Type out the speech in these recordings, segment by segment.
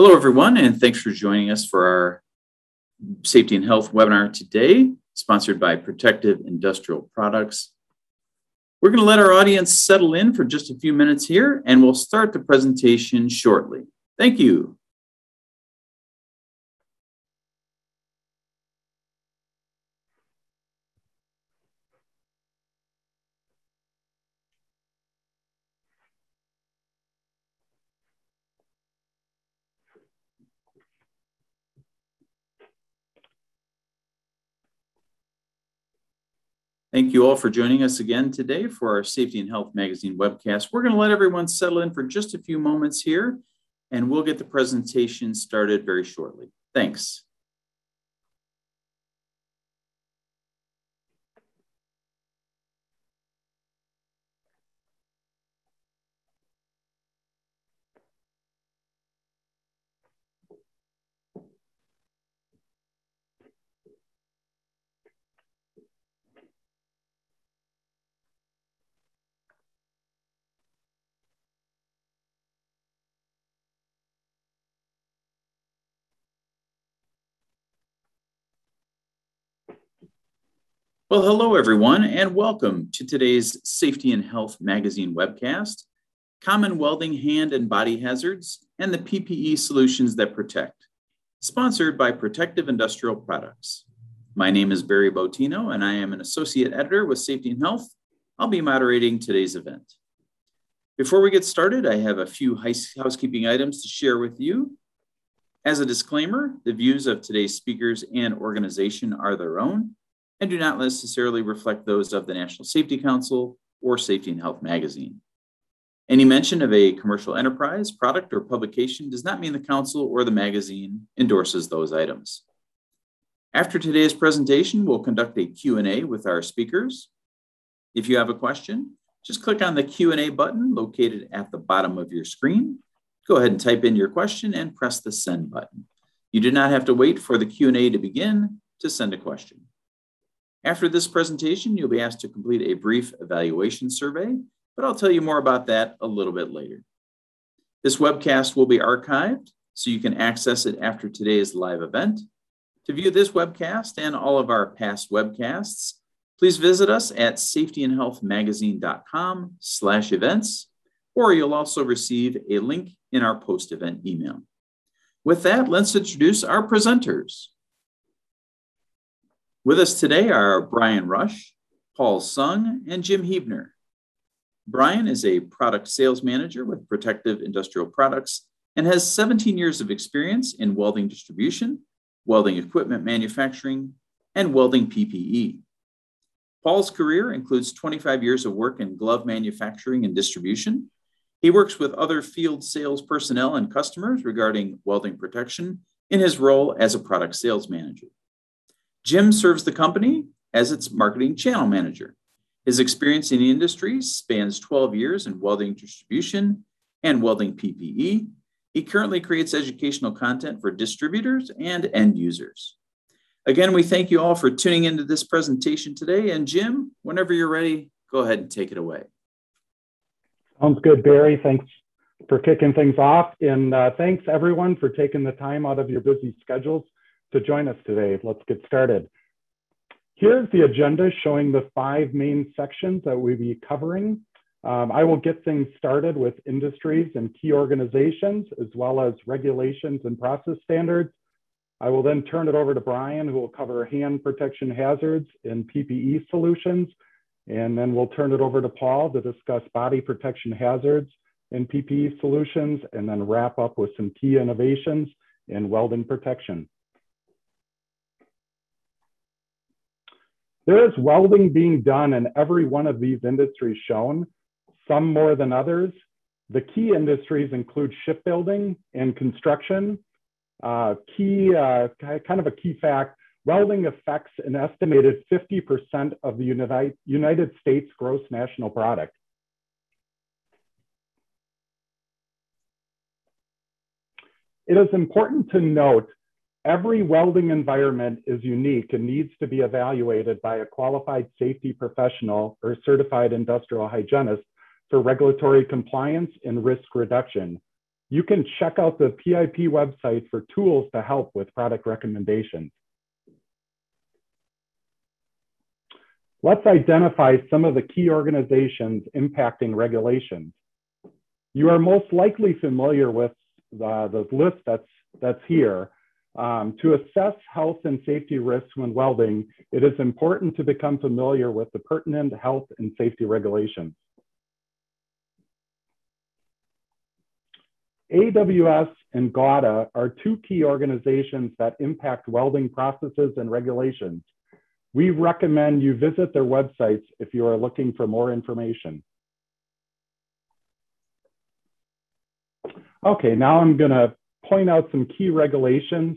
Hello, everyone, and thanks for joining us for our safety and health webinar today, sponsored by Protective Industrial Products. We're going to let our audience settle in for just a few minutes here, and we'll start the presentation shortly. Thank you. Thank you all for joining us again today for our Safety and Health Magazine webcast. We're going to let everyone settle in for just a few moments here, and we'll get the presentation started very shortly. Thanks. Well, hello, everyone, and welcome to today's Safety and Health Magazine webcast Common Welding Hand and Body Hazards and the PPE Solutions That Protect, sponsored by Protective Industrial Products. My name is Barry Bottino, and I am an associate editor with Safety and Health. I'll be moderating today's event. Before we get started, I have a few housekeeping items to share with you. As a disclaimer, the views of today's speakers and organization are their own and do not necessarily reflect those of the National Safety Council or Safety and Health magazine. Any mention of a commercial enterprise, product, or publication does not mean the council or the magazine endorses those items. After today's presentation, we'll conduct a Q&A with our speakers. If you have a question, just click on the Q&A button located at the bottom of your screen. Go ahead and type in your question and press the send button. You do not have to wait for the Q&A to begin to send a question. After this presentation, you'll be asked to complete a brief evaluation survey, but I'll tell you more about that a little bit later. This webcast will be archived, so you can access it after today's live event. To view this webcast and all of our past webcasts, please visit us at safetyandhealthmagazine.com slash events, or you'll also receive a link in our post-event email. With that, let's introduce our presenters. With us today are Brian Rush, Paul Sung, and Jim Hebner. Brian is a product sales manager with Protective Industrial Products and has 17 years of experience in welding distribution, welding equipment manufacturing, and welding PPE. Paul's career includes 25 years of work in glove manufacturing and distribution. He works with other field sales personnel and customers regarding welding protection in his role as a product sales manager. Jim serves the company as its marketing channel manager. His experience in the industry spans 12 years in welding distribution and welding PPE. He currently creates educational content for distributors and end users. Again, we thank you all for tuning into this presentation today. And Jim, whenever you're ready, go ahead and take it away. Sounds good, Barry. Thanks for kicking things off. And uh, thanks everyone for taking the time out of your busy schedules to join us today. Let's get started. Here's the agenda showing the five main sections that we'll be covering. Um, I will get things started with industries and key organizations, as well as regulations and process standards. I will then turn it over to Brian, who will cover hand protection hazards and PPE solutions. And then we'll turn it over to Paul to discuss body protection hazards and PPE solutions, and then wrap up with some key innovations in welding protection. There is welding being done in every one of these industries shown, some more than others. The key industries include shipbuilding and construction. Uh, key, uh, kind of a key fact, welding affects an estimated 50% of the United, United States gross national product. It is important to note Every welding environment is unique and needs to be evaluated by a qualified safety professional or certified industrial hygienist for regulatory compliance and risk reduction. You can check out the PIP website for tools to help with product recommendations. Let's identify some of the key organizations impacting regulations. You are most likely familiar with the, the list that's, that's here. Um, to assess health and safety risks when welding, it is important to become familiar with the pertinent health and safety regulations. AWS and GAWDA are two key organizations that impact welding processes and regulations. We recommend you visit their websites if you are looking for more information. Okay, now I'm gonna point out some key regulations.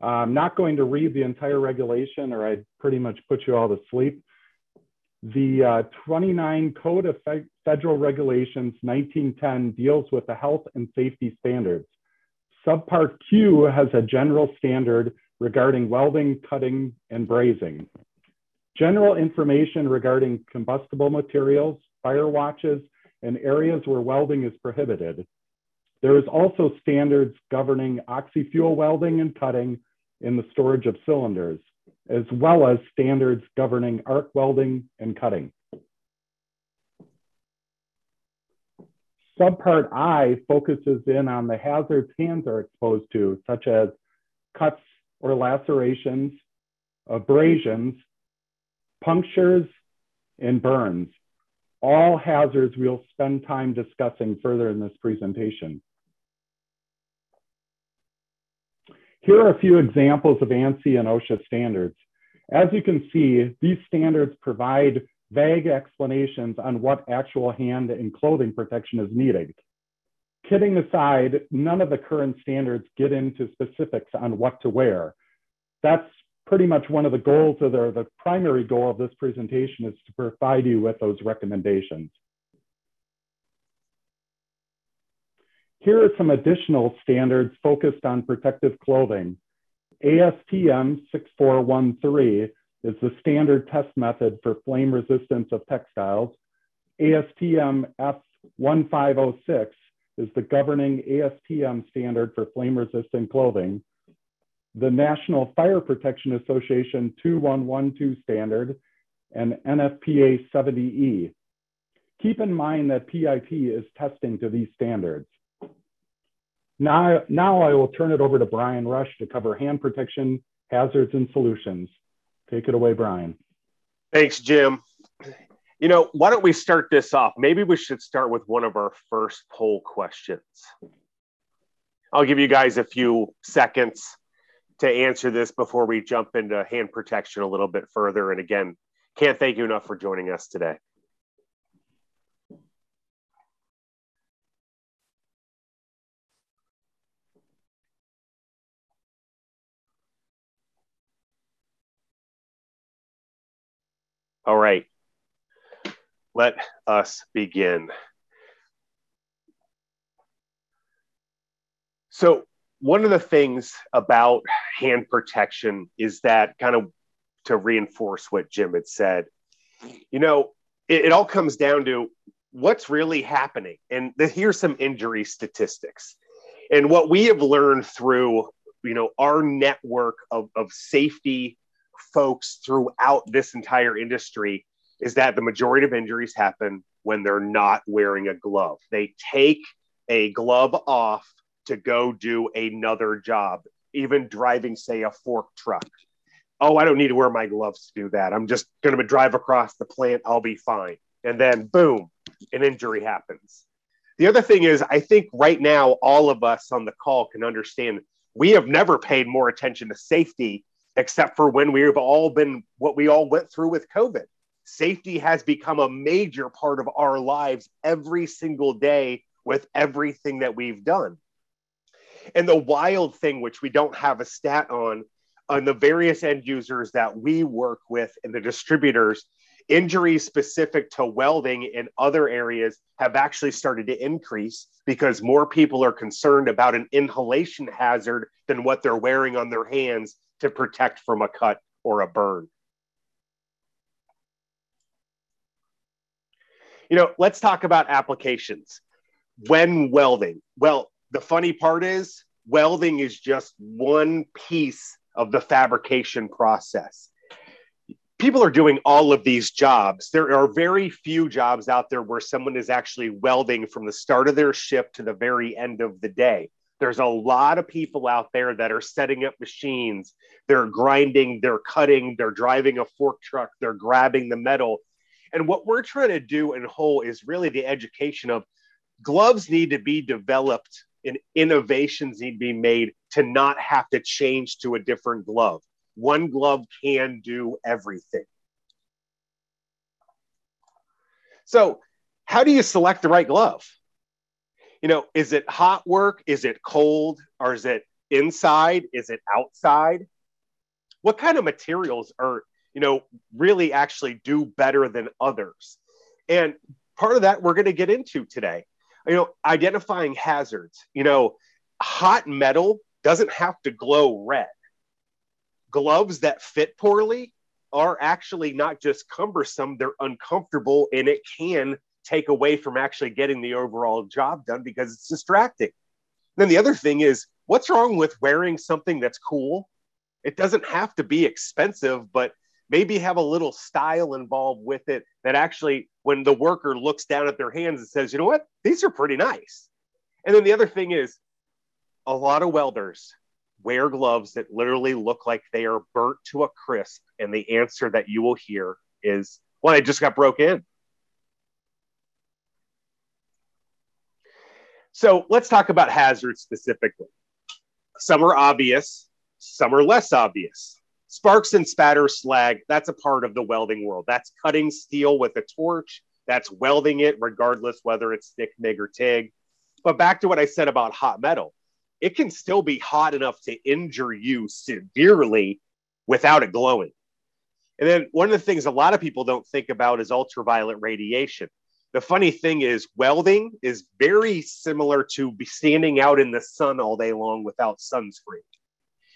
I'm not going to read the entire regulation or I'd pretty much put you all to sleep. The uh, 29 Code of Fe Federal Regulations 1910 deals with the health and safety standards. Subpart Q has a general standard regarding welding, cutting, and brazing. General information regarding combustible materials, fire watches, and areas where welding is prohibited. There is also standards governing oxy-fuel welding and cutting in the storage of cylinders, as well as standards governing arc welding and cutting. Subpart I focuses in on the hazards hands are exposed to, such as cuts or lacerations, abrasions, punctures, and burns. All hazards we'll spend time discussing further in this presentation. Here are a few examples of ANSI and OSHA standards. As you can see, these standards provide vague explanations on what actual hand and clothing protection is needed. Kidding aside, none of the current standards get into specifics on what to wear. That's pretty much one of the goals of the, the primary goal of this presentation is to provide you with those recommendations. Here are some additional standards focused on protective clothing. ASTM 6413 is the standard test method for flame resistance of textiles. ASTM F1506 is the governing ASTM standard for flame resistant clothing. The National Fire Protection Association 2112 standard and NFPA 70E. Keep in mind that PIP is testing to these standards. Now, now I will turn it over to Brian Rush to cover hand protection, hazards, and solutions. Take it away, Brian. Thanks, Jim. You know, why don't we start this off? Maybe we should start with one of our first poll questions. I'll give you guys a few seconds to answer this before we jump into hand protection a little bit further. And again, can't thank you enough for joining us today. All right, let us begin. So, one of the things about hand protection is that kind of to reinforce what Jim had said, you know, it, it all comes down to what's really happening. And the, here's some injury statistics. And what we have learned through, you know, our network of, of safety folks throughout this entire industry is that the majority of injuries happen when they're not wearing a glove. They take a glove off to go do another job, even driving, say, a fork truck. Oh, I don't need to wear my gloves to do that. I'm just going to drive across the plant. I'll be fine. And then, boom, an injury happens. The other thing is, I think right now, all of us on the call can understand we have never paid more attention to safety except for when we've all been what we all went through with COVID. Safety has become a major part of our lives every single day with everything that we've done. And the wild thing, which we don't have a stat on, on the various end users that we work with and the distributors, injuries specific to welding in other areas have actually started to increase because more people are concerned about an inhalation hazard than what they're wearing on their hands to protect from a cut or a burn. You know, let's talk about applications. When welding, well, the funny part is, welding is just one piece of the fabrication process. People are doing all of these jobs. There are very few jobs out there where someone is actually welding from the start of their shift to the very end of the day. There's a lot of people out there that are setting up machines. They're grinding, they're cutting, they're driving a fork truck, they're grabbing the metal. And what we're trying to do in Whole is really the education of gloves need to be developed and innovations need to be made to not have to change to a different glove. One glove can do everything. So, how do you select the right glove? You know, is it hot work? Is it cold? Or is it inside? Is it outside? What kind of materials are, you know, really actually do better than others? And part of that we're going to get into today you know, identifying hazards. You know, hot metal doesn't have to glow red. Gloves that fit poorly are actually not just cumbersome, they're uncomfortable and it can take away from actually getting the overall job done because it's distracting. then the other thing is, what's wrong with wearing something that's cool? It doesn't have to be expensive, but maybe have a little style involved with it that actually when the worker looks down at their hands and says you know what these are pretty nice and then the other thing is a lot of welders wear gloves that literally look like they are burnt to a crisp and the answer that you will hear is well i just got broke in so let's talk about hazards specifically some are obvious some are less obvious Sparks and spatter slag, that's a part of the welding world. That's cutting steel with a torch, that's welding it, regardless whether it's stick, MIG, or TIG. But back to what I said about hot metal, it can still be hot enough to injure you severely without it glowing. And then one of the things a lot of people don't think about is ultraviolet radiation. The funny thing is, welding is very similar to standing out in the sun all day long without sunscreen.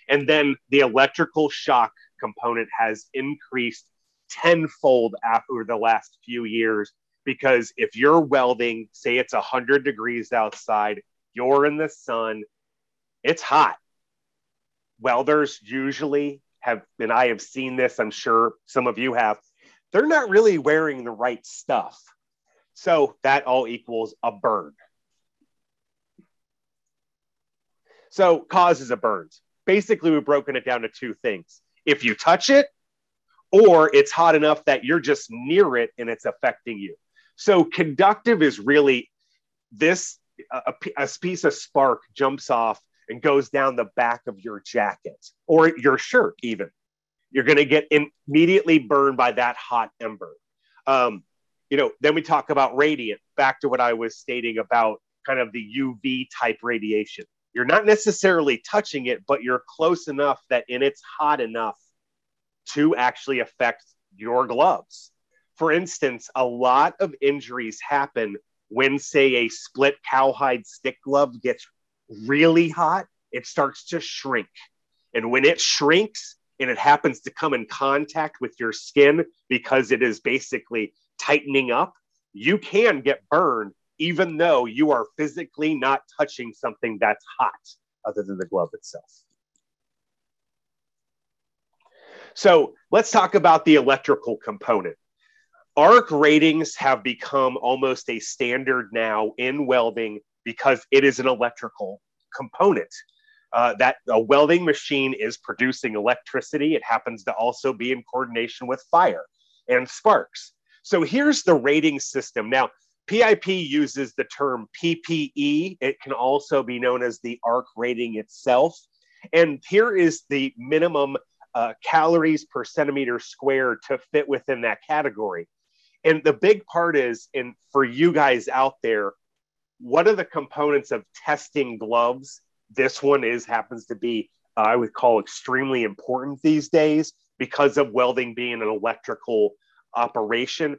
And then the electrical shock component has increased tenfold after the last few years because if you're welding, say it's 100 degrees outside, you're in the sun, it's hot. Welders usually have, and I have seen this, I'm sure some of you have, they're not really wearing the right stuff. So that all equals a burn. So causes of burns basically we've broken it down to two things. If you touch it, or it's hot enough that you're just near it and it's affecting you. So conductive is really this a, a piece of spark jumps off and goes down the back of your jacket or your shirt even you're going to get immediately burned by that hot ember um, you know then we talk about radiant back to what i was stating about kind of the uv type radiation you're not necessarily touching it, but you're close enough that and it's hot enough to actually affect your gloves. For instance, a lot of injuries happen when, say, a split cowhide stick glove gets really hot, it starts to shrink. And when it shrinks and it happens to come in contact with your skin because it is basically tightening up, you can get burned even though you are physically not touching something that's hot other than the glove itself. So let's talk about the electrical component. Arc ratings have become almost a standard now in welding because it is an electrical component. Uh, that a welding machine is producing electricity. It happens to also be in coordination with fire and sparks. So here's the rating system. Now, PIP uses the term PPE. It can also be known as the ARC rating itself. And here is the minimum uh, calories per centimeter squared to fit within that category. And the big part is, and for you guys out there, what are the components of testing gloves? This one is happens to be, uh, I would call extremely important these days because of welding being an electrical operation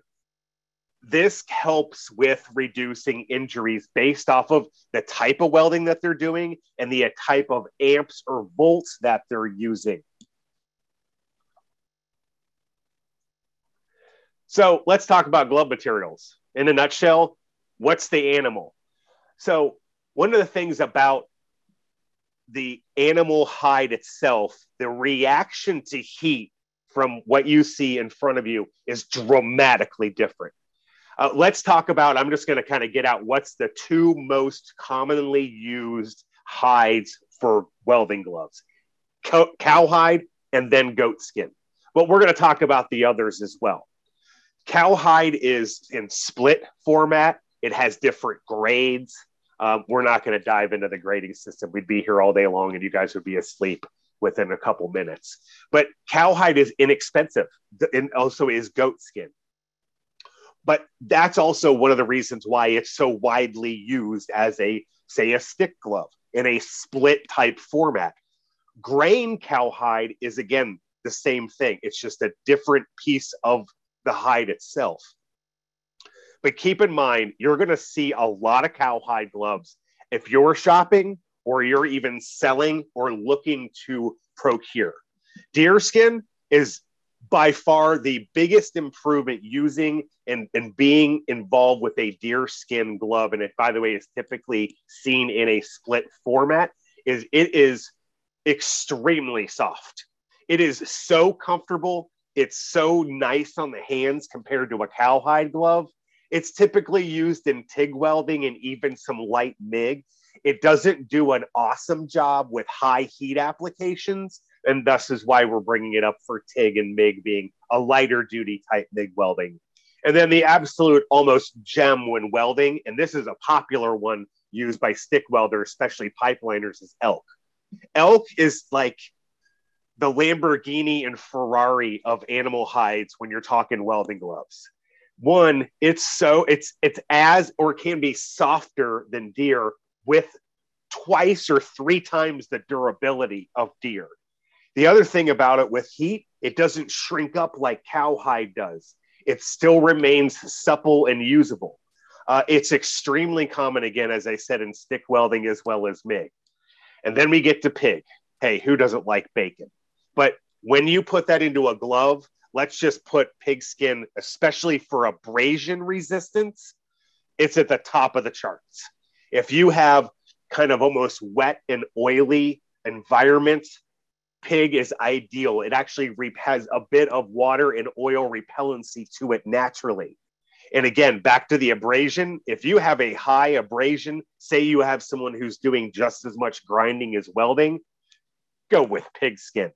this helps with reducing injuries based off of the type of welding that they're doing and the type of amps or volts that they're using. So let's talk about glove materials. In a nutshell, what's the animal? So one of the things about the animal hide itself, the reaction to heat from what you see in front of you is dramatically different. Uh, let's talk about, I'm just going to kind of get out what's the two most commonly used hides for welding gloves cow, cowhide and then goat skin. But we're going to talk about the others as well. Cowhide is in split format, it has different grades. Um, we're not going to dive into the grading system. We'd be here all day long and you guys would be asleep within a couple minutes. But cowhide is inexpensive and also is goat skin. But that's also one of the reasons why it's so widely used as a, say, a stick glove in a split type format. Grain cowhide is again the same thing. It's just a different piece of the hide itself. But keep in mind, you're going to see a lot of cowhide gloves if you're shopping or you're even selling or looking to procure. Deerskin is by far the biggest improvement using and, and being involved with a deer skin glove. And it, by the way, is typically seen in a split format, is it is extremely soft. It is so comfortable. It's so nice on the hands compared to a cowhide glove. It's typically used in TIG welding and even some light MIG. It doesn't do an awesome job with high heat applications, and thus is why we're bringing it up for TIG and MIG being a lighter duty type MIG welding. And then the absolute almost gem when welding, and this is a popular one used by stick welders, especially pipeliners, is elk. Elk is like the Lamborghini and Ferrari of animal hides when you're talking welding gloves. One, it's so it's it's as or can be softer than deer with twice or three times the durability of deer. The other thing about it with heat, it doesn't shrink up like cowhide does. It still remains supple and usable. Uh, it's extremely common, again, as I said, in stick welding as well as MIG. And then we get to pig. Hey, who doesn't like bacon? But when you put that into a glove, let's just put pig skin, especially for abrasion resistance, it's at the top of the charts. If you have kind of almost wet and oily environments, pig is ideal. It actually has a bit of water and oil repellency to it naturally. And again, back to the abrasion. If you have a high abrasion, say you have someone who's doing just as much grinding as welding, go with pig skin.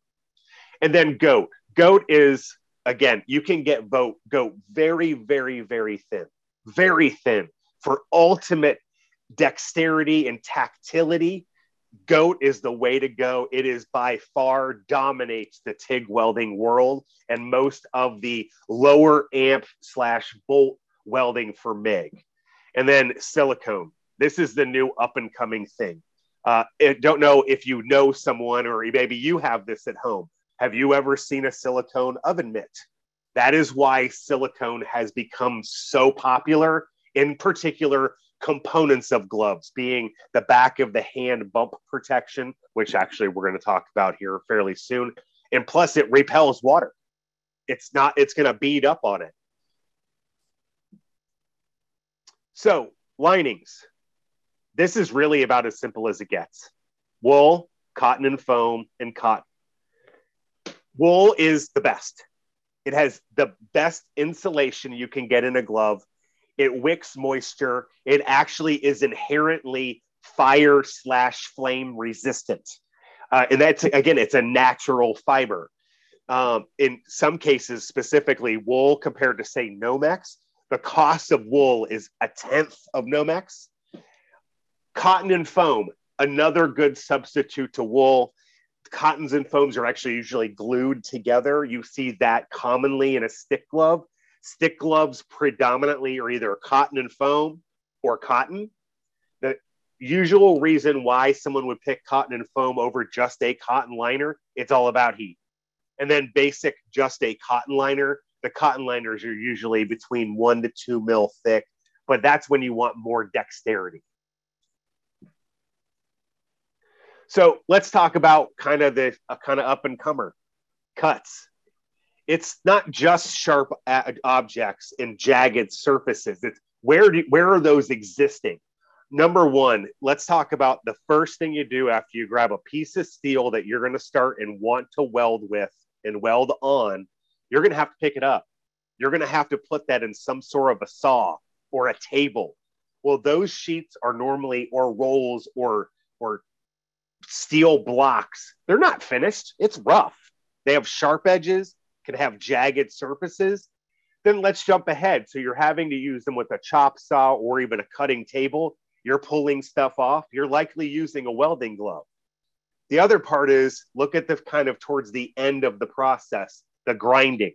And then goat. Goat is, again, you can get goat, very, very, very thin, very thin for ultimate dexterity and tactility. Goat is the way to go. It is by far dominates the TIG welding world and most of the lower amp slash volt welding for MIG. And then silicone. This is the new up and coming thing. Uh, I don't know if you know someone or maybe you have this at home. Have you ever seen a silicone oven mitt? That is why silicone has become so popular, in particular, components of gloves, being the back of the hand bump protection, which actually we're going to talk about here fairly soon. And plus, it repels water. It's not, it's going to bead up on it. So, linings. This is really about as simple as it gets wool, cotton and foam, and cotton. Wool is the best. It has the best insulation you can get in a glove. It wicks moisture. It actually is inherently fire slash flame resistant. Uh, and that's again, it's a natural fiber. Um, in some cases, specifically wool compared to say Nomex, the cost of wool is a tenth of Nomex. Cotton and foam, another good substitute to wool cottons and foams are actually usually glued together. You see that commonly in a stick glove. Stick gloves predominantly are either cotton and foam or cotton. The usual reason why someone would pick cotton and foam over just a cotton liner, it's all about heat. And then basic, just a cotton liner. The cotton liners are usually between one to two mil thick, but that's when you want more dexterity. So let's talk about kind of the uh, kind of up and comer cuts. It's not just sharp objects and jagged surfaces. It's where do, where are those existing? number one, let's talk about the first thing you do after you grab a piece of steel that you're going to start and want to weld with and weld on. You're going to have to pick it up. You're going to have to put that in some sort of a saw or a table. Well, those sheets are normally or rolls or or steel blocks. They're not finished. It's rough. They have sharp edges, can have jagged surfaces. Then let's jump ahead. So you're having to use them with a chop saw or even a cutting table. You're pulling stuff off. You're likely using a welding glove. The other part is look at the kind of towards the end of the process, the grinding.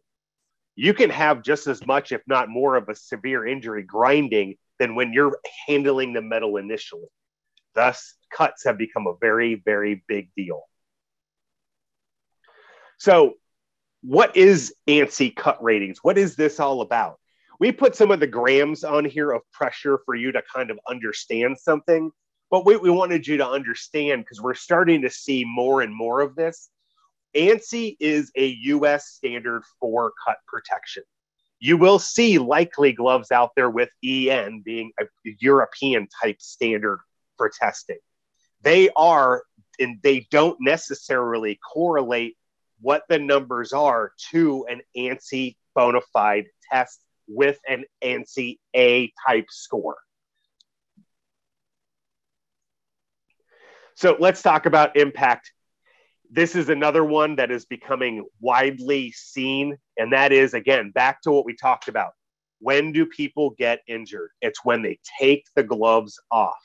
You can have just as much, if not more, of a severe injury grinding than when you're handling the metal initially. Thus, cuts have become a very, very big deal. So, what is ANSI cut ratings? What is this all about? We put some of the grams on here of pressure for you to kind of understand something. But what we wanted you to understand, because we're starting to see more and more of this, ANSI is a US standard for cut protection. You will see likely gloves out there with EN being a European type standard for testing. They are, and they don't necessarily correlate what the numbers are to an ANSI bona fide test with an ANSI A type score. So let's talk about impact. This is another one that is becoming widely seen. And that is, again, back to what we talked about. When do people get injured? It's when they take the gloves off.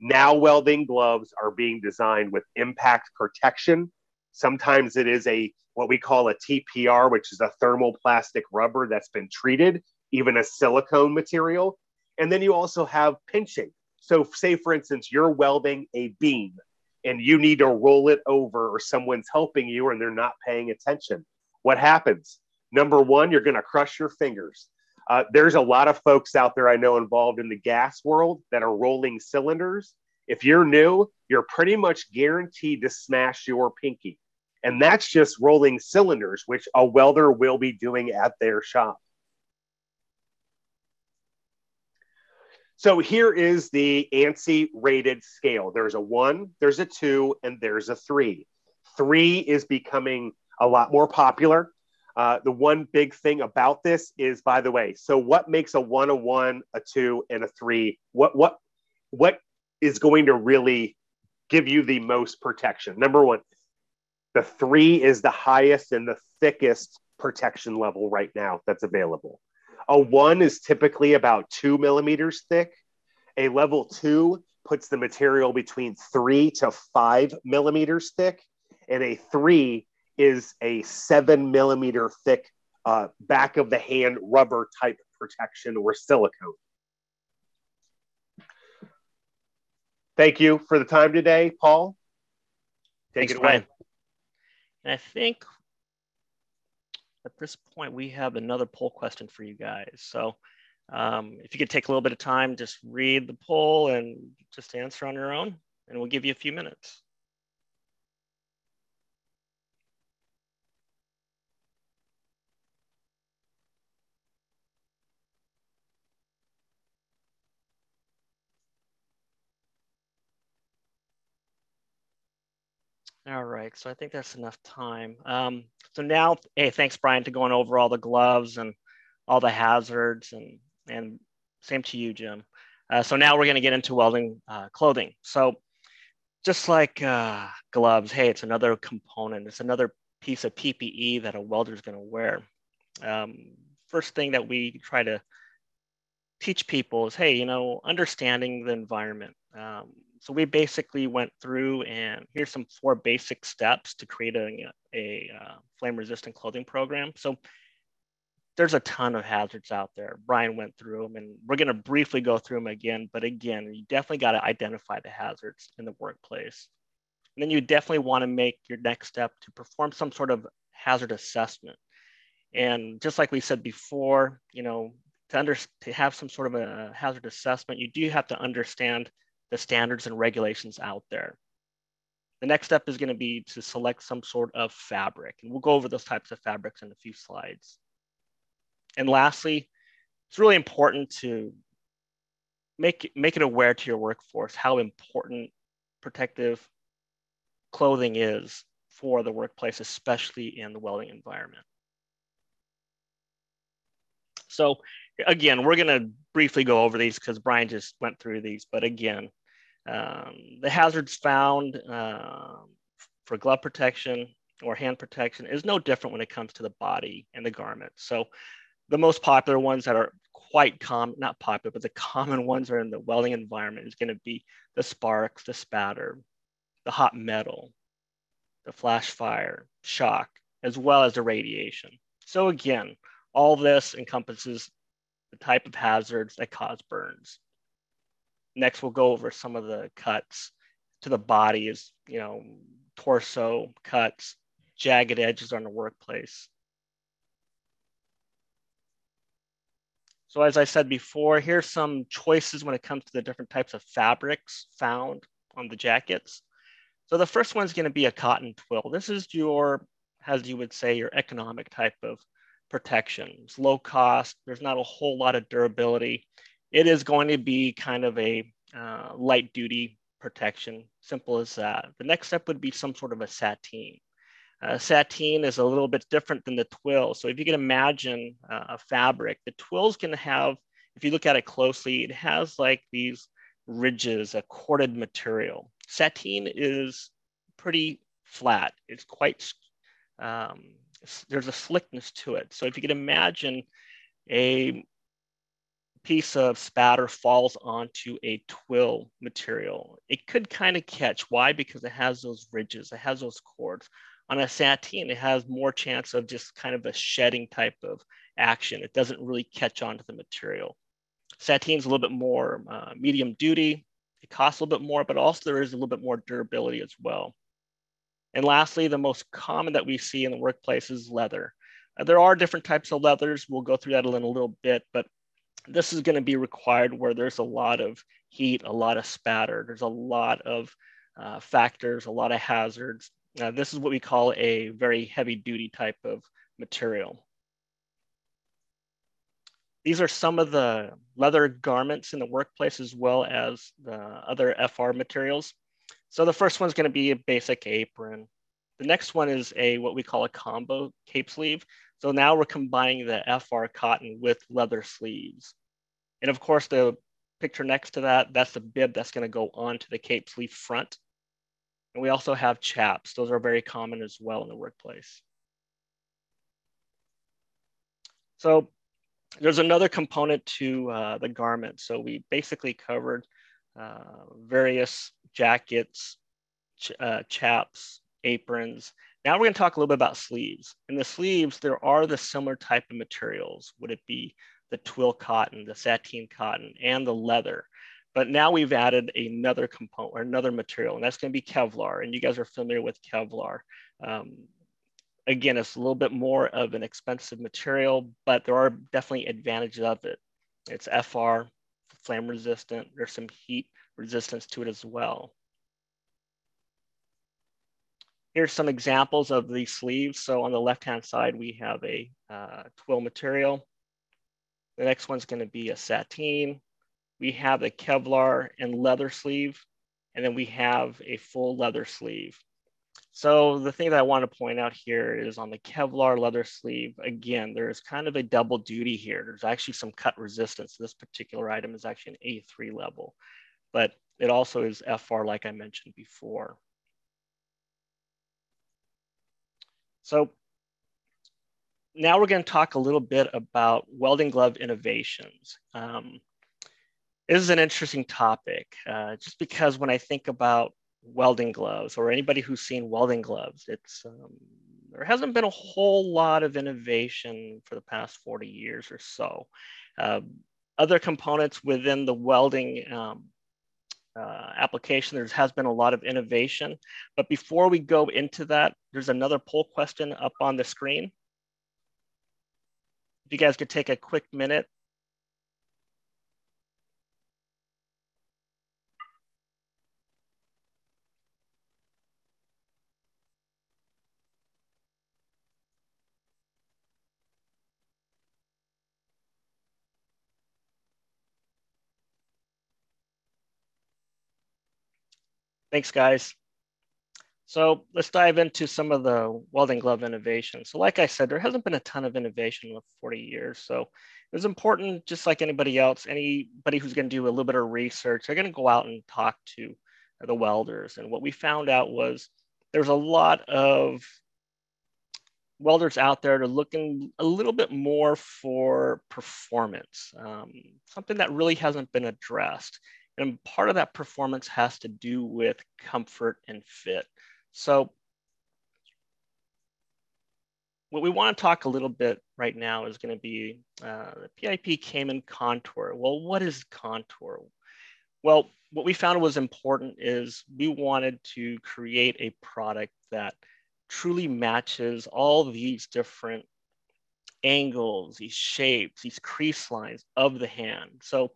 Now, welding gloves are being designed with impact protection. Sometimes it is a what we call a TPR, which is a thermoplastic rubber that's been treated, even a silicone material. And then you also have pinching. So, say for instance, you're welding a beam and you need to roll it over, or someone's helping you and they're not paying attention. What happens? Number one, you're going to crush your fingers. Uh, there's a lot of folks out there I know involved in the gas world that are rolling cylinders. If you're new, you're pretty much guaranteed to smash your pinky. And that's just rolling cylinders, which a welder will be doing at their shop. So here is the ANSI rated scale. There's a one, there's a two, and there's a three. Three is becoming a lot more popular. Uh, the one big thing about this is, by the way, so what makes a one, a one, a two, and a three? What what what is going to really give you the most protection? Number one, the three is the highest and the thickest protection level right now that's available. A one is typically about two millimeters thick. A level two puts the material between three to five millimeters thick. And a three is a seven millimeter thick uh, back of the hand rubber type protection or silicone. Thank you for the time today, Paul. Take Thanks, it away. Brian. And I think at this point, we have another poll question for you guys. So um, if you could take a little bit of time, just read the poll and just answer on your own, and we'll give you a few minutes. All right, so I think that's enough time. Um, so now, hey, thanks, Brian, to going over all the gloves and all the hazards, and and same to you, Jim. Uh, so now we're going to get into welding uh, clothing. So just like uh, gloves, hey, it's another component. It's another piece of PPE that a welder is going to wear. Um, first thing that we try to teach people is, hey, you know, understanding the environment. Um, so we basically went through and here's some four basic steps to creating a, a uh, flame resistant clothing program. So there's a ton of hazards out there. Brian went through them and we're going to briefly go through them again. But again, you definitely got to identify the hazards in the workplace. And then you definitely want to make your next step to perform some sort of hazard assessment. And just like we said before, you know, to, under, to have some sort of a hazard assessment, you do have to understand the standards and regulations out there. The next step is going to be to select some sort of fabric, and we'll go over those types of fabrics in a few slides. And lastly, it's really important to make make it aware to your workforce how important protective clothing is for the workplace, especially in the welding environment. So again, we're going to briefly go over these because Brian just went through these. But again, um, the hazards found uh, for glove protection or hand protection is no different when it comes to the body and the garment. So the most popular ones that are quite common, not popular, but the common ones are in the welding environment is going to be the sparks, the spatter, the hot metal, the flash fire, shock, as well as the radiation. So again, all this encompasses the type of hazards that cause burns. Next, we'll go over some of the cuts to the body is, you know, torso cuts, jagged edges on the workplace. So as I said before, here's some choices when it comes to the different types of fabrics found on the jackets. So the first one's gonna be a cotton twill. This is your, as you would say, your economic type of protection. It's low cost. There's not a whole lot of durability. It is going to be kind of a uh, light duty protection, simple as that. The next step would be some sort of a sateen. Uh, sateen is a little bit different than the twill. So if you can imagine uh, a fabric, the twill's to have, if you look at it closely, it has like these ridges, a corded material. Sateen is pretty flat. It's quite um, there's a slickness to it. So if you could imagine a piece of spatter falls onto a twill material, it could kind of catch. Why? Because it has those ridges, it has those cords. On a sateen, it has more chance of just kind of a shedding type of action. It doesn't really catch onto the material. Sateen is a little bit more uh, medium duty. It costs a little bit more, but also there is a little bit more durability as well. And lastly, the most common that we see in the workplace is leather. Uh, there are different types of leathers. We'll go through that in a little bit, but this is going to be required where there's a lot of heat, a lot of spatter, there's a lot of uh, factors, a lot of hazards. Uh, this is what we call a very heavy duty type of material. These are some of the leather garments in the workplace as well as the other FR materials. So the first one's going to be a basic apron. The next one is a what we call a combo cape sleeve. So now we're combining the FR cotton with leather sleeves. And of course, the picture next to that, that's the bib that's going to go onto the cape sleeve front. And we also have chaps. Those are very common as well in the workplace. So there's another component to uh, the garment. So we basically covered uh, various jackets, ch uh, chaps, aprons. Now we're going to talk a little bit about sleeves. In the sleeves, there are the similar type of materials. Would it be the twill cotton, the sateen cotton, and the leather? But now we've added another component or another material, and that's going to be Kevlar. And you guys are familiar with Kevlar. Um, again, it's a little bit more of an expensive material, but there are definitely advantages of it. It's FR, flame resistant. There's some heat resistance to it as well. Here's some examples of the sleeves. So on the left-hand side, we have a uh, twill material. The next one's gonna be a sateen. We have a Kevlar and leather sleeve, and then we have a full leather sleeve. So the thing that I want to point out here is on the Kevlar leather sleeve, again, there's kind of a double duty here. There's actually some cut resistance. This particular item is actually an A3 level, but it also is FR like I mentioned before. So now we're going to talk a little bit about welding glove innovations. Um, this is an interesting topic, uh, just because when I think about welding gloves or anybody who's seen welding gloves, it's um, there hasn't been a whole lot of innovation for the past 40 years or so. Uh, other components within the welding um, uh, application, there has been a lot of innovation. But before we go into that, there's another poll question up on the screen. If you guys could take a quick minute Thanks, guys. So let's dive into some of the welding glove innovation. So like I said, there hasn't been a ton of innovation in 40 years. So it was important, just like anybody else, anybody who's gonna do a little bit of research, they're gonna go out and talk to the welders. And what we found out was there's a lot of welders out there that are looking a little bit more for performance, um, something that really hasn't been addressed. And part of that performance has to do with comfort and fit. So what we want to talk a little bit right now is going to be uh, the PIP Caiman Contour. Well, what is Contour? Well, what we found was important is we wanted to create a product that truly matches all these different angles, these shapes, these crease lines of the hand. So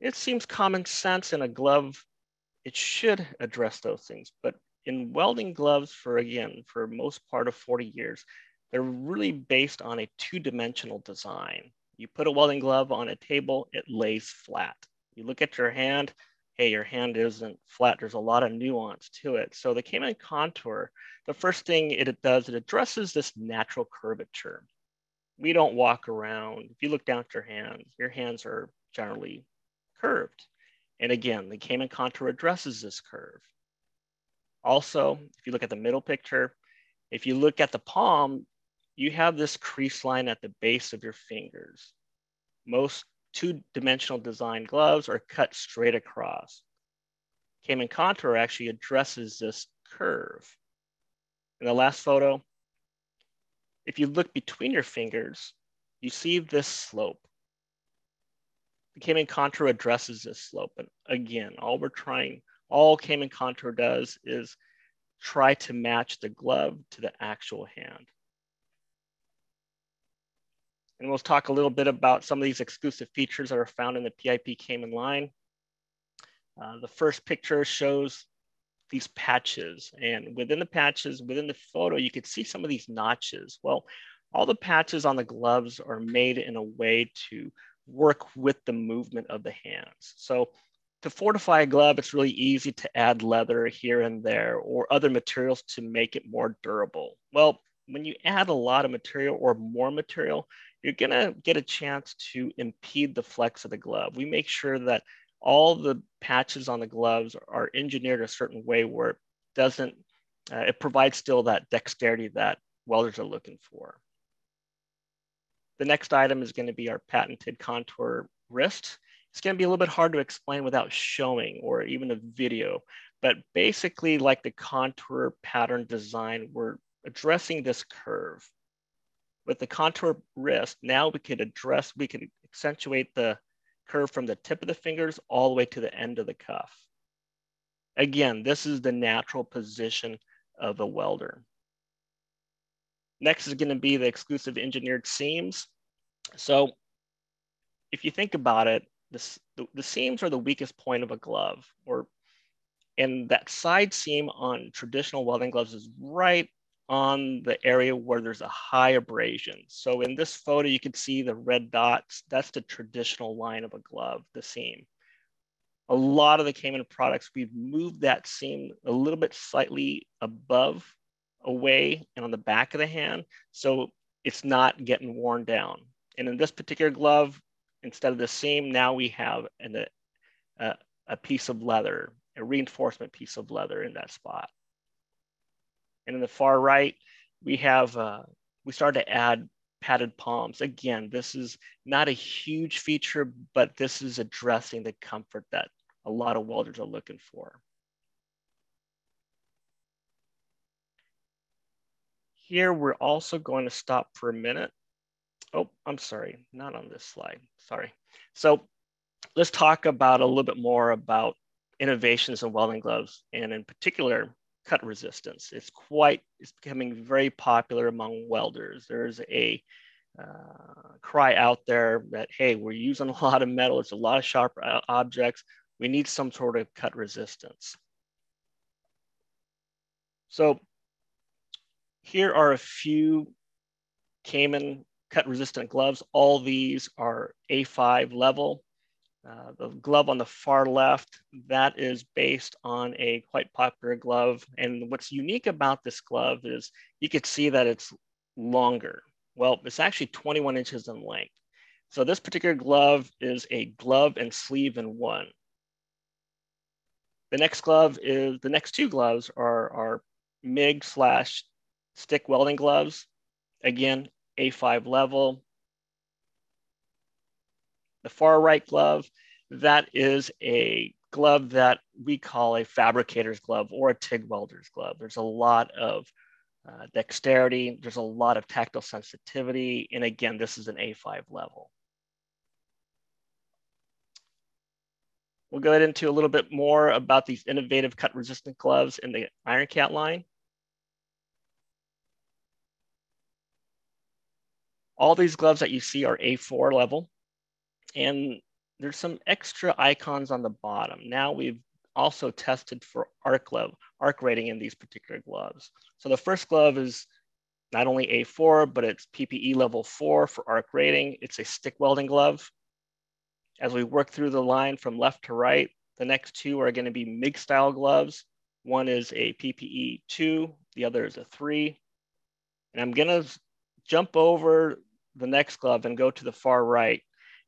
it seems common sense in a glove, it should address those things. But in welding gloves for, again, for most part of 40 years, they're really based on a two-dimensional design. You put a welding glove on a table, it lays flat. You look at your hand, hey, your hand isn't flat. There's a lot of nuance to it. So the Caiman contour, the first thing it does, it addresses this natural curvature. We don't walk around. If you look down at your hands, your hands are generally curved. And again, the Caiman contour addresses this curve. Also, if you look at the middle picture, if you look at the palm, you have this crease line at the base of your fingers. Most two-dimensional design gloves are cut straight across. Caiman Contour actually addresses this curve. In the last photo, if you look between your fingers, you see this slope. Caiman Contour addresses this slope. And again, all we're trying, all Caiman Contour does is try to match the glove to the actual hand. And we'll talk a little bit about some of these exclusive features that are found in the PIP Caiman line. Uh, the first picture shows these patches and within the patches, within the photo, you could see some of these notches. Well, all the patches on the gloves are made in a way to work with the movement of the hands. So to fortify a glove, it's really easy to add leather here and there or other materials to make it more durable. Well, when you add a lot of material or more material, you're gonna get a chance to impede the flex of the glove. We make sure that all the patches on the gloves are engineered a certain way where it doesn't, uh, it provides still that dexterity that welders are looking for. The next item is gonna be our patented contour wrist. It's gonna be a little bit hard to explain without showing or even a video, but basically like the contour pattern design, we're addressing this curve with the contour wrist, now we could address, we could accentuate the curve from the tip of the fingers all the way to the end of the cuff. Again, this is the natural position of a welder. Next is gonna be the exclusive engineered seams. So if you think about it, this, the, the seams are the weakest point of a glove or and that side seam on traditional welding gloves is right on the area where there's a high abrasion. So in this photo, you can see the red dots. That's the traditional line of a glove, the seam. A lot of the Caiman products, we've moved that seam a little bit slightly above, away, and on the back of the hand. So it's not getting worn down. And in this particular glove, instead of the seam, now we have an, a, a piece of leather, a reinforcement piece of leather in that spot. And in the far right, we have, uh, we started to add padded palms. Again, this is not a huge feature, but this is addressing the comfort that a lot of welders are looking for. Here, we're also going to stop for a minute. Oh, I'm sorry, not on this slide, sorry. So let's talk about a little bit more about innovations in welding gloves, and in particular, cut resistance. It's quite, it's becoming very popular among welders. There's a uh, cry out there that, hey, we're using a lot of metal, it's a lot of sharp uh, objects. We need some sort of cut resistance. So here are a few Caiman cut resistant gloves. All these are A5 level. Uh, the glove on the far left, that is based on a quite popular glove. And what's unique about this glove is you could see that it's longer. Well, it's actually 21 inches in length. So this particular glove is a glove and sleeve in one. The next glove is, the next two gloves are, are MIG slash stick welding gloves. Again, A5 level. The far right glove, that is a glove that we call a fabricator's glove or a TIG welder's glove. There's a lot of uh, dexterity, there's a lot of tactile sensitivity, and again, this is an A5 level. We'll go into a little bit more about these innovative cut resistant gloves in the IronCat line. All these gloves that you see are A4 level, and there's some extra icons on the bottom. Now we've also tested for arc level, arc rating in these particular gloves. So the first glove is not only A4, but it's PPE level four for arc rating. It's a stick welding glove. As we work through the line from left to right, the next two are gonna be MIG style gloves. One is a PPE two, the other is a three. And I'm gonna jump over the next glove and go to the far right.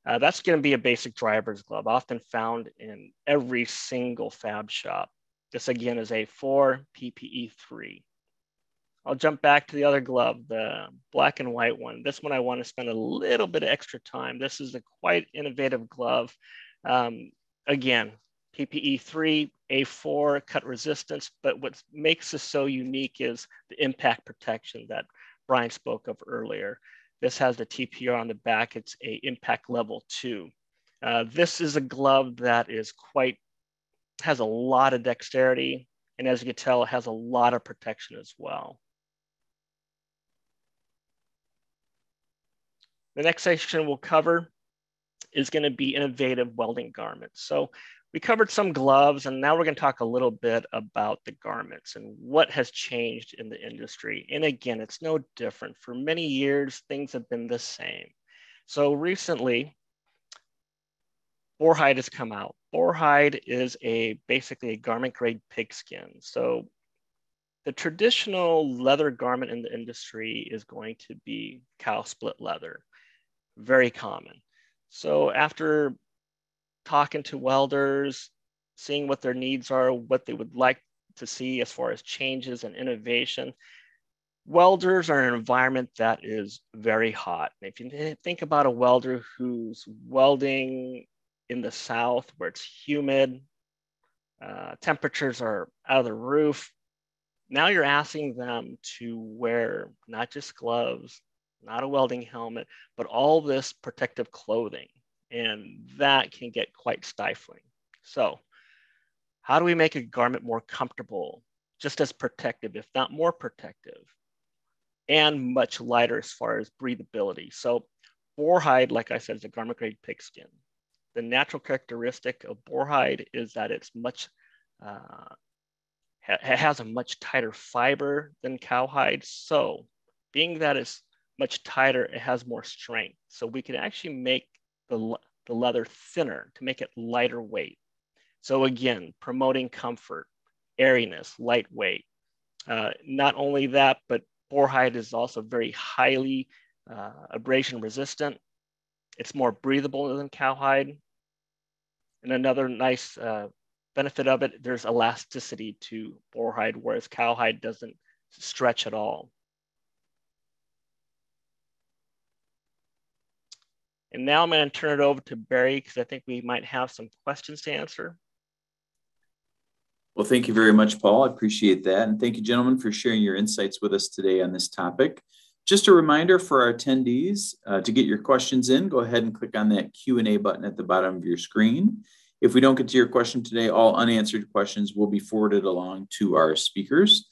Uh, that's gonna be a basic driver's glove, often found in every single fab shop. This again is a four PPE three. I'll jump back to the other glove, the black and white one. This one I want to spend a little bit of extra time. This is a quite innovative glove. Um, again, PPE 3, A4, cut resistance, but what makes this so unique is the impact protection that Brian spoke of earlier. This has the TPR on the back. It's a impact level two. Uh, this is a glove that is quite, has a lot of dexterity. And as you can tell, it has a lot of protection as well. The next section we'll cover is going to be innovative welding garments. So we covered some gloves and now we're going to talk a little bit about the garments and what has changed in the industry. And again, it's no different. For many years, things have been the same. So recently, Boarhide has come out. Boarhide is a basically a garment grade pigskin. So the traditional leather garment in the industry is going to be cow split leather very common. So after talking to welders, seeing what their needs are, what they would like to see as far as changes and innovation, welders are an environment that is very hot. If you think about a welder who's welding in the south where it's humid, uh, temperatures are out of the roof, now you're asking them to wear not just gloves, not a welding helmet, but all this protective clothing. And that can get quite stifling. So, how do we make a garment more comfortable, just as protective, if not more protective, and much lighter as far as breathability? So, boarhide, like I said, is a garment grade pigskin. The natural characteristic of boarhide is that it's much, uh, ha has a much tighter fiber than cowhide. So, being that it's much tighter, it has more strength. So we can actually make the, the leather thinner to make it lighter weight. So again, promoting comfort, airiness, lightweight. Uh, not only that, but boarhide is also very highly uh, abrasion resistant. It's more breathable than cowhide. And another nice uh, benefit of it, there's elasticity to boarhide, whereas cowhide doesn't stretch at all. And now I'm going to turn it over to Barry because I think we might have some questions to answer. Well, thank you very much, Paul. I appreciate that. And thank you, gentlemen, for sharing your insights with us today on this topic. Just a reminder for our attendees uh, to get your questions in, go ahead and click on that Q&A button at the bottom of your screen. If we don't get to your question today, all unanswered questions will be forwarded along to our speakers.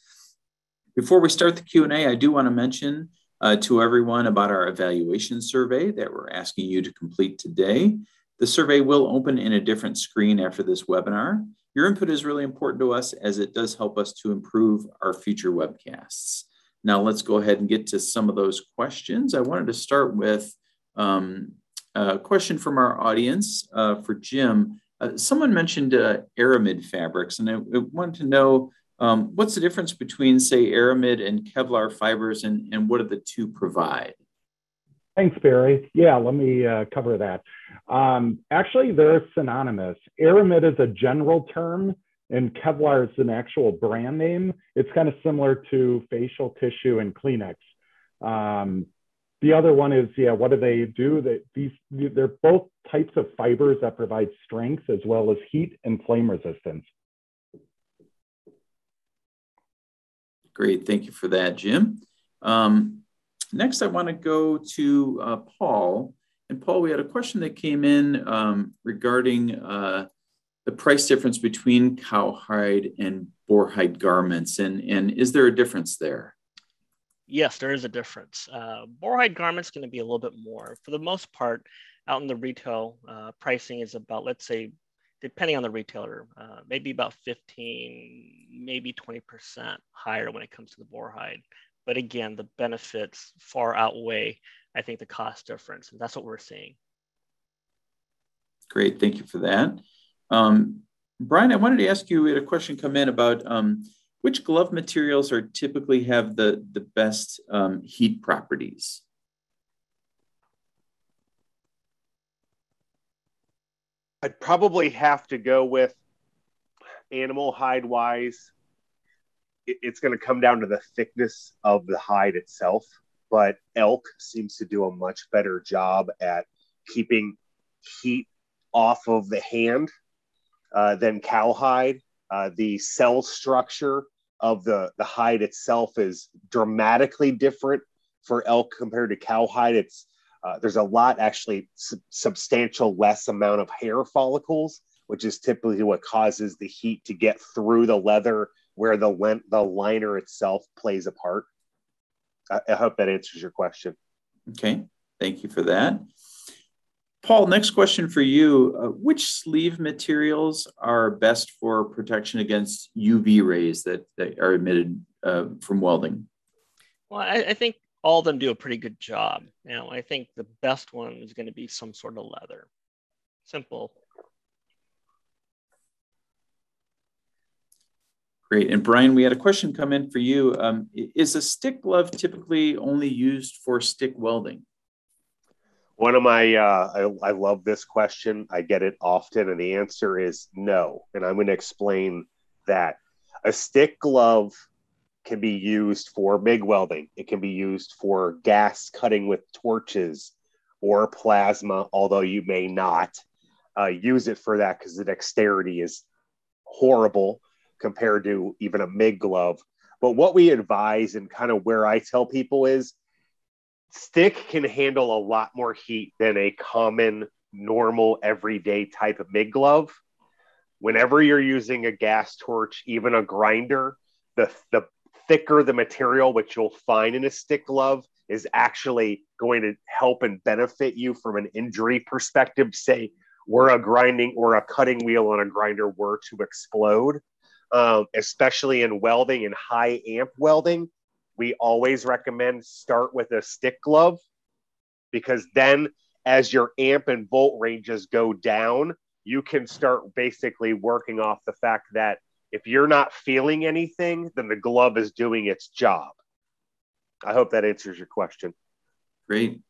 Before we start the Q&A, I do want to mention uh, to everyone about our evaluation survey that we're asking you to complete today. The survey will open in a different screen after this webinar. Your input is really important to us as it does help us to improve our future webcasts. Now let's go ahead and get to some of those questions. I wanted to start with um, a question from our audience uh, for Jim. Uh, someone mentioned uh, aramid fabrics, and I, I wanted to know um, what's the difference between, say, aramid and Kevlar fibers, and, and what do the two provide? Thanks, Barry. Yeah, let me uh, cover that. Um, actually, they're synonymous. Aramid is a general term, and Kevlar is an actual brand name. It's kind of similar to facial tissue and Kleenex. Um, the other one is, yeah, what do they do? These they're both types of fibers that provide strength as well as heat and flame resistance. Great, thank you for that, Jim. Um, next, I want to go to uh, Paul. And Paul, we had a question that came in um, regarding uh, the price difference between cowhide and boarhide garments, and and is there a difference there? yes, there is a difference. Uh, boarhide garments going to be a little bit more. For the most part, out in the retail, uh, pricing is about, let's say, depending on the retailer, uh, maybe about 15, maybe 20% higher when it comes to the boarhide. But again, the benefits far outweigh, I think, the cost difference. And that's what we're seeing. Great. Thank you for that. Um, Brian, I wanted to ask you, we had a question come in about um, which glove materials are typically have the, the best um, heat properties? I'd probably have to go with animal hide wise. It's going to come down to the thickness of the hide itself, but elk seems to do a much better job at keeping heat off of the hand uh, than cowhide. Uh, the cell structure of the, the hide itself is dramatically different for elk compared to cowhide. It's uh, there's a lot actually su- substantial less amount of hair follicles, which is typically what causes the heat to get through the leather where the lent the liner itself plays a part. I, I hope that answers your question. Okay, thank you for that. Paul, next question for you. Uh, which sleeve materials are best for protection against UV rays that, that are emitted uh, from welding? Well, I, I, think all of them do a pretty good job. You know, I think the best one is going to be some sort of leather. Simple. Great. And Brian, we had a question come in for you. Um, is a stick glove typically only used for stick welding? One of my, uh, I, I love this question. I get it often, and the answer is no. And I'm going to explain that. A stick glove can be used for MIG welding, it can be used for gas cutting with torches or plasma, although you may not uh, use it for that because the dexterity is horrible compared to even a MIG glove. But what we advise and kind of where I tell people is stick can handle a lot more heat than a common, normal, everyday type of MIG glove. Whenever you're using a gas torch, even a grinder, the, the thicker the material, which you'll find in a stick glove, is actually going to help and benefit you from an injury perspective. Say, where a grinding or a cutting wheel on a grinder were to explode, um, especially in welding and high amp welding, we always recommend start with a stick glove because then as your amp and volt ranges go down, you can start basically working off the fact that if you're not feeling anything, then the glove is doing its job. I hope that answers your question. Great.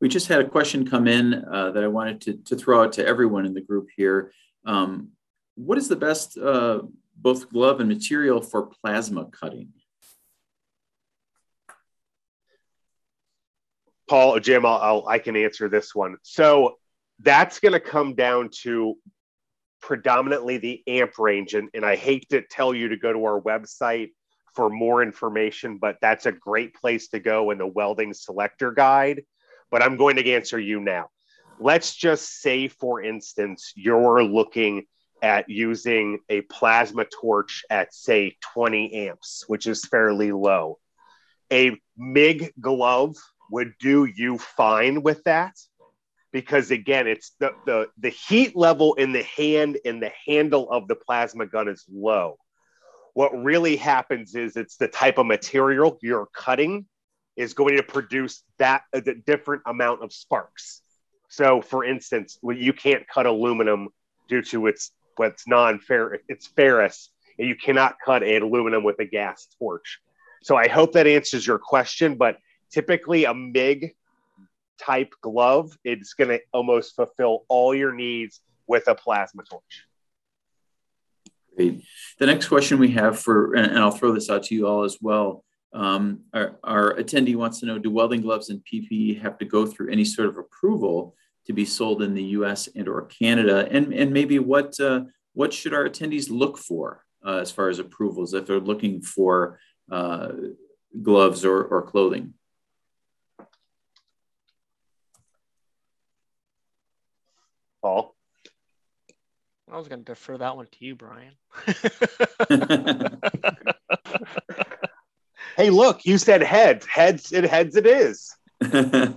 We just had a question come in uh, that I wanted to, to throw out to everyone in the group here. Um, what is the best uh, both glove and material for plasma cutting? Paul, Jim, I'll, I'll, i can answer this one. So that's going to come down to predominantly the amp range. And, and I hate to tell you to go to our website for more information, but that's a great place to go in the welding selector guide. But I'm going to answer you now. Let's just say, for instance, you're looking at using a plasma torch at, say, 20 amps, which is fairly low. A MIG glove would do you fine with that because again it's the, the the heat level in the hand and the handle of the plasma gun is low what really happens is it's the type of material you're cutting is going to produce that uh, a different amount of sparks So, for instance, you can't cut aluminum due to its what's non-ferrous, it's ferrous, and you cannot cut an aluminum with a gas torch. So, I hope that answers your question. But typically, a MIG type glove, it's going to almost fulfill all your needs with a plasma torch. Great. The next question we have for, and I'll throw this out to you all as well. Um, our, our, attendee wants to know, do welding gloves and PPE have to go through any sort of approval to be sold in the US and or Canada? And, and maybe what, uh, what should our attendees look for uh, as far as approvals if they're looking for uh, gloves or, or clothing? Paul? I was going to defer that one to you, Brian. hey, look, you said heads. Heads, it heads it is. uh,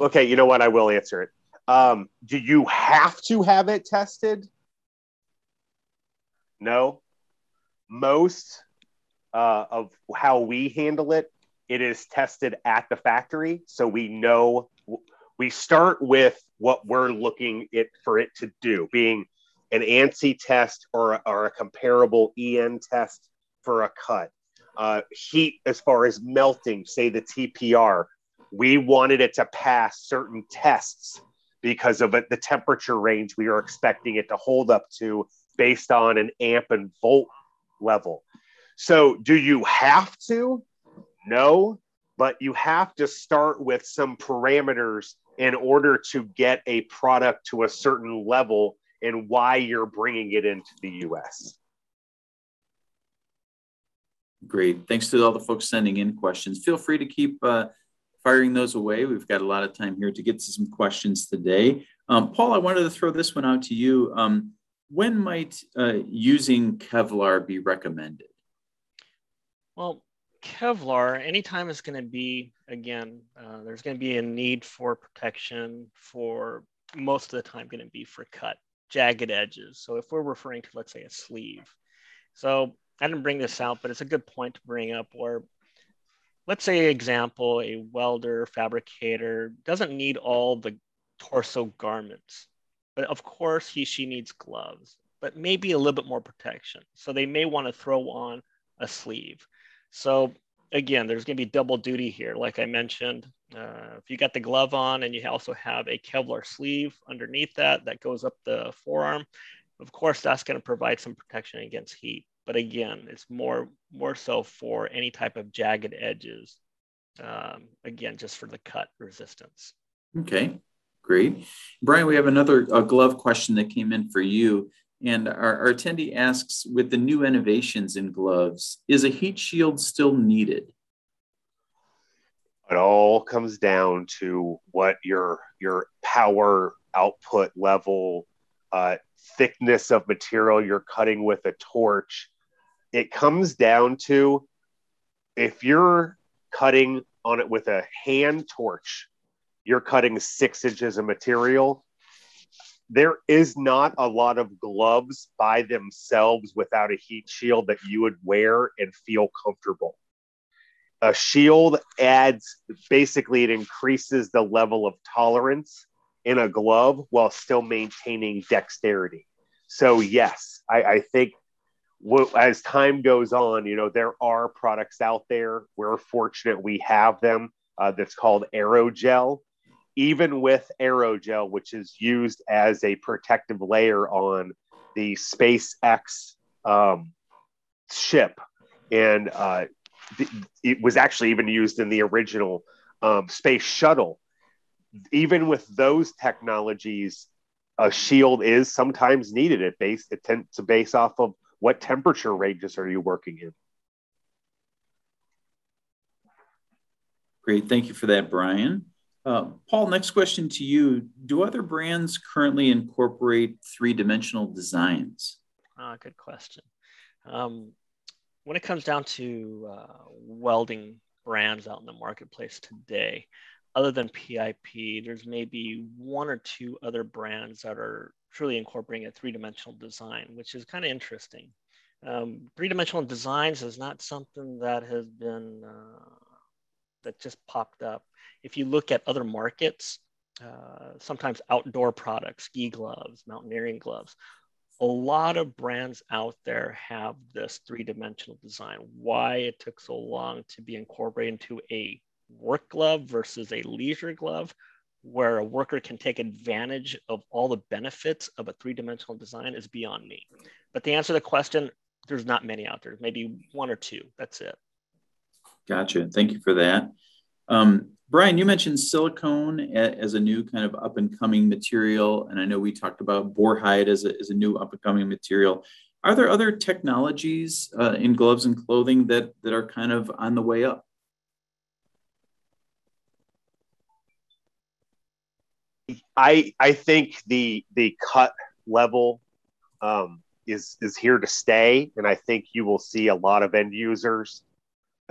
okay, you know what? I will answer it. Um, do you have to have it tested? No. Most uh, of how we handle it, it is tested at the factory, so we know we start with what we're looking it for it to do, being an ANSI test or, or a comparable EN test for a cut. Uh, heat as far as melting, say the TPR, we wanted it to pass certain tests because of it, the temperature range we are expecting it to hold up to based on an amp and volt level. So, do you have to? No, but you have to start with some parameters in order to get a product to a certain level and why you're bringing it into the US. Great. Thanks to all the folks sending in questions. Feel free to keep uh, firing those away. We've got a lot of time here to get to some questions today. Um, Paul, I wanted to throw this one out to you. Um, when might uh, using Kevlar be recommended? Well, Kevlar, anytime it's going to be, again, uh, there's going to be a need for protection for most of the time going to be for cut, jagged edges. So if we're referring to, let's say, a sleeve. So I didn't bring this out, but it's a good point to bring up where, let's say, example, a welder, fabricator doesn't need all the torso garments, but of course he, she needs gloves, but maybe a little bit more protection. So they may want to throw on a sleeve. So again, there's going to be double duty here. Like I mentioned, uh, if you got the glove on and you also have a Kevlar sleeve underneath that, that goes up the forearm, of course, that's going to provide some protection against heat. But again, it's more, more so for any type of jagged edges. Um, again, just for the cut resistance. Okay, great. Brian, we have another glove question that came in for you. And our, our, attendee asks, with the new innovations in gloves, is a heat shield still needed? It all comes down to what your your power output level, uh, thickness of material you're cutting with a torch. It comes down to if you're cutting on it with a hand torch, you're cutting six inches of material there is not a lot of gloves by themselves without a heat shield that you would wear and feel comfortable. A shield adds basically, it increases the level of tolerance in a glove while still maintaining dexterity. So, yes, I, I think as time goes on, you know, there are products out there. We're fortunate we have them. Uh, that's called aerogel even with aerogel, which is used as a protective layer on the SpaceX um, ship, and uh, it was actually even used in the original um, space shuttle. Even with those technologies, a shield is sometimes needed. It base it tends to base off of what temperature ranges are you working in. Great, thank you for that, Brian. Uh, Paul, next question to you. Do other brands currently incorporate three dimensional designs? Ah, good question. Um, when it comes down to uh, welding brands out in the marketplace today, other than PIP, there's maybe one or two other brands that are truly incorporating a three dimensional design, which is kind of interesting. Um, three dimensional designs is not something that has been uh, that just popped up. If you look at other markets, uh, sometimes outdoor products, ski gloves, mountaineering gloves, a lot of brands out there have this three-dimensional design. Why it took so long to be incorporated into a work glove versus a leisure glove, where a worker can take advantage of all the benefits of a three-dimensional design is beyond me. But to answer to the question, there's not many out there, maybe one or two. That's it. Gotcha. Thank you for that. Um, Brian, you mentioned silicone as a new kind of up and coming material. And I know we talked about boar hide as a, as a new up and coming material. Are there other technologies uh, in gloves and clothing that, that are kind of on the way up? I I think the the cut level um, is is here to stay, and I think you will see a lot of end users,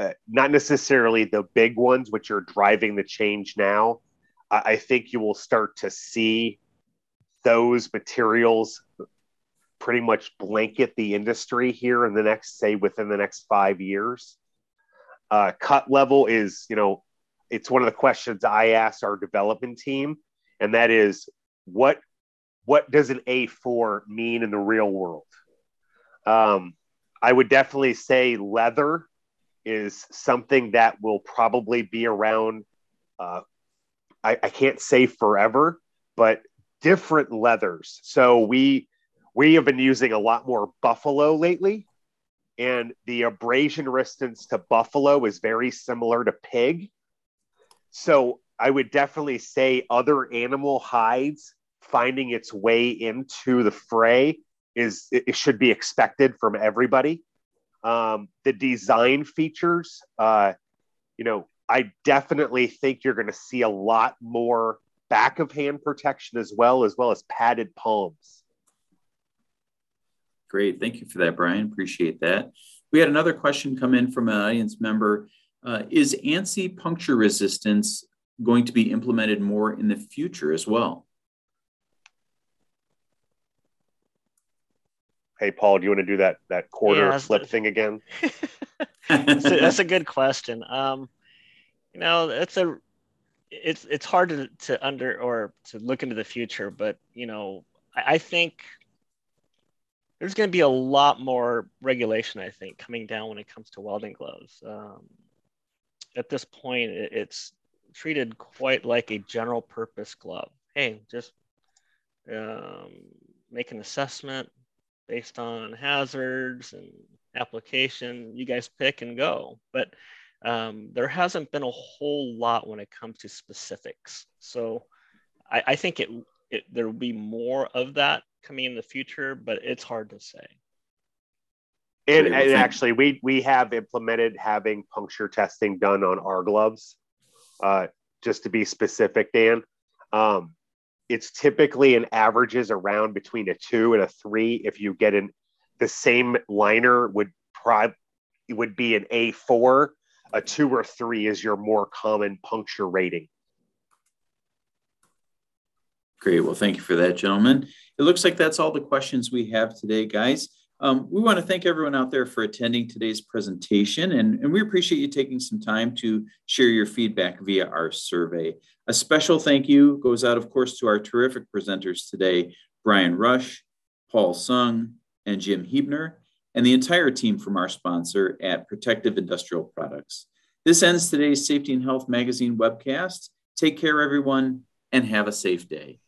uh, not necessarily the big ones, which are driving the change now. I, I think you will start to see those materials pretty much blanket the industry here in the next, say, within the next five years. Uh, cut level is, you know, it's one of the questions I ask our development team, and that is what what does an A4 mean in the real world? Um, I would definitely say leather is something that will probably be around. Uh, I, I can't say forever, but different leathers. So we we have been using a lot more buffalo lately, and the abrasion resistance to buffalo is very similar to pig. So I would definitely say other animal hides finding its way into the fray is it, should be expected from everybody. Um, the design features, uh, you know, I definitely think you're going to see a lot more back of hand protection as well, as well as padded palms. Great. Thank you for that, Brian. Appreciate that. We had another question come in from an audience member. Uh, is ANSI puncture resistance going to be implemented more in the future as well? Hey, Paul, do you want to do that that quarter yeah, flip thing again? that's, a, that's, a, good question. Um, you know, it's a it's it's hard to, to under or to look into the future, but you know, I, I think there's going to be a lot more regulation. I think coming down when it comes to welding gloves. Um, at this point, it, it's treated quite like a general purpose glove. Hey, just um, make an assessment, based on hazards and application. You guys pick and go. But um, there hasn't been a whole lot when it comes to specifics. So I, I think it, it there will be more of that coming in the future, but it's hard to say. And, and actually, we we have implemented having puncture testing done on our gloves. Uh, just to be specific, Dan, um, it's typically an averages around between a two and a three. If you get in the same liner would probably would be an A4. A two or three is your more common puncture rating. Great. Well, thank you for that, gentlemen. It looks like that's all the questions we have today, guys. Um, we want to thank everyone out there for attending today's presentation, and, and, we appreciate you taking some time to share your feedback via our survey. A special thank you goes out, of course, to our terrific presenters today, Brian Rush, Paul Sung, and Jim Hebner, and the entire team from our sponsor at Protective Industrial Products. This ends today's Safety and Health Magazine webcast. Take care, everyone, and have a safe day.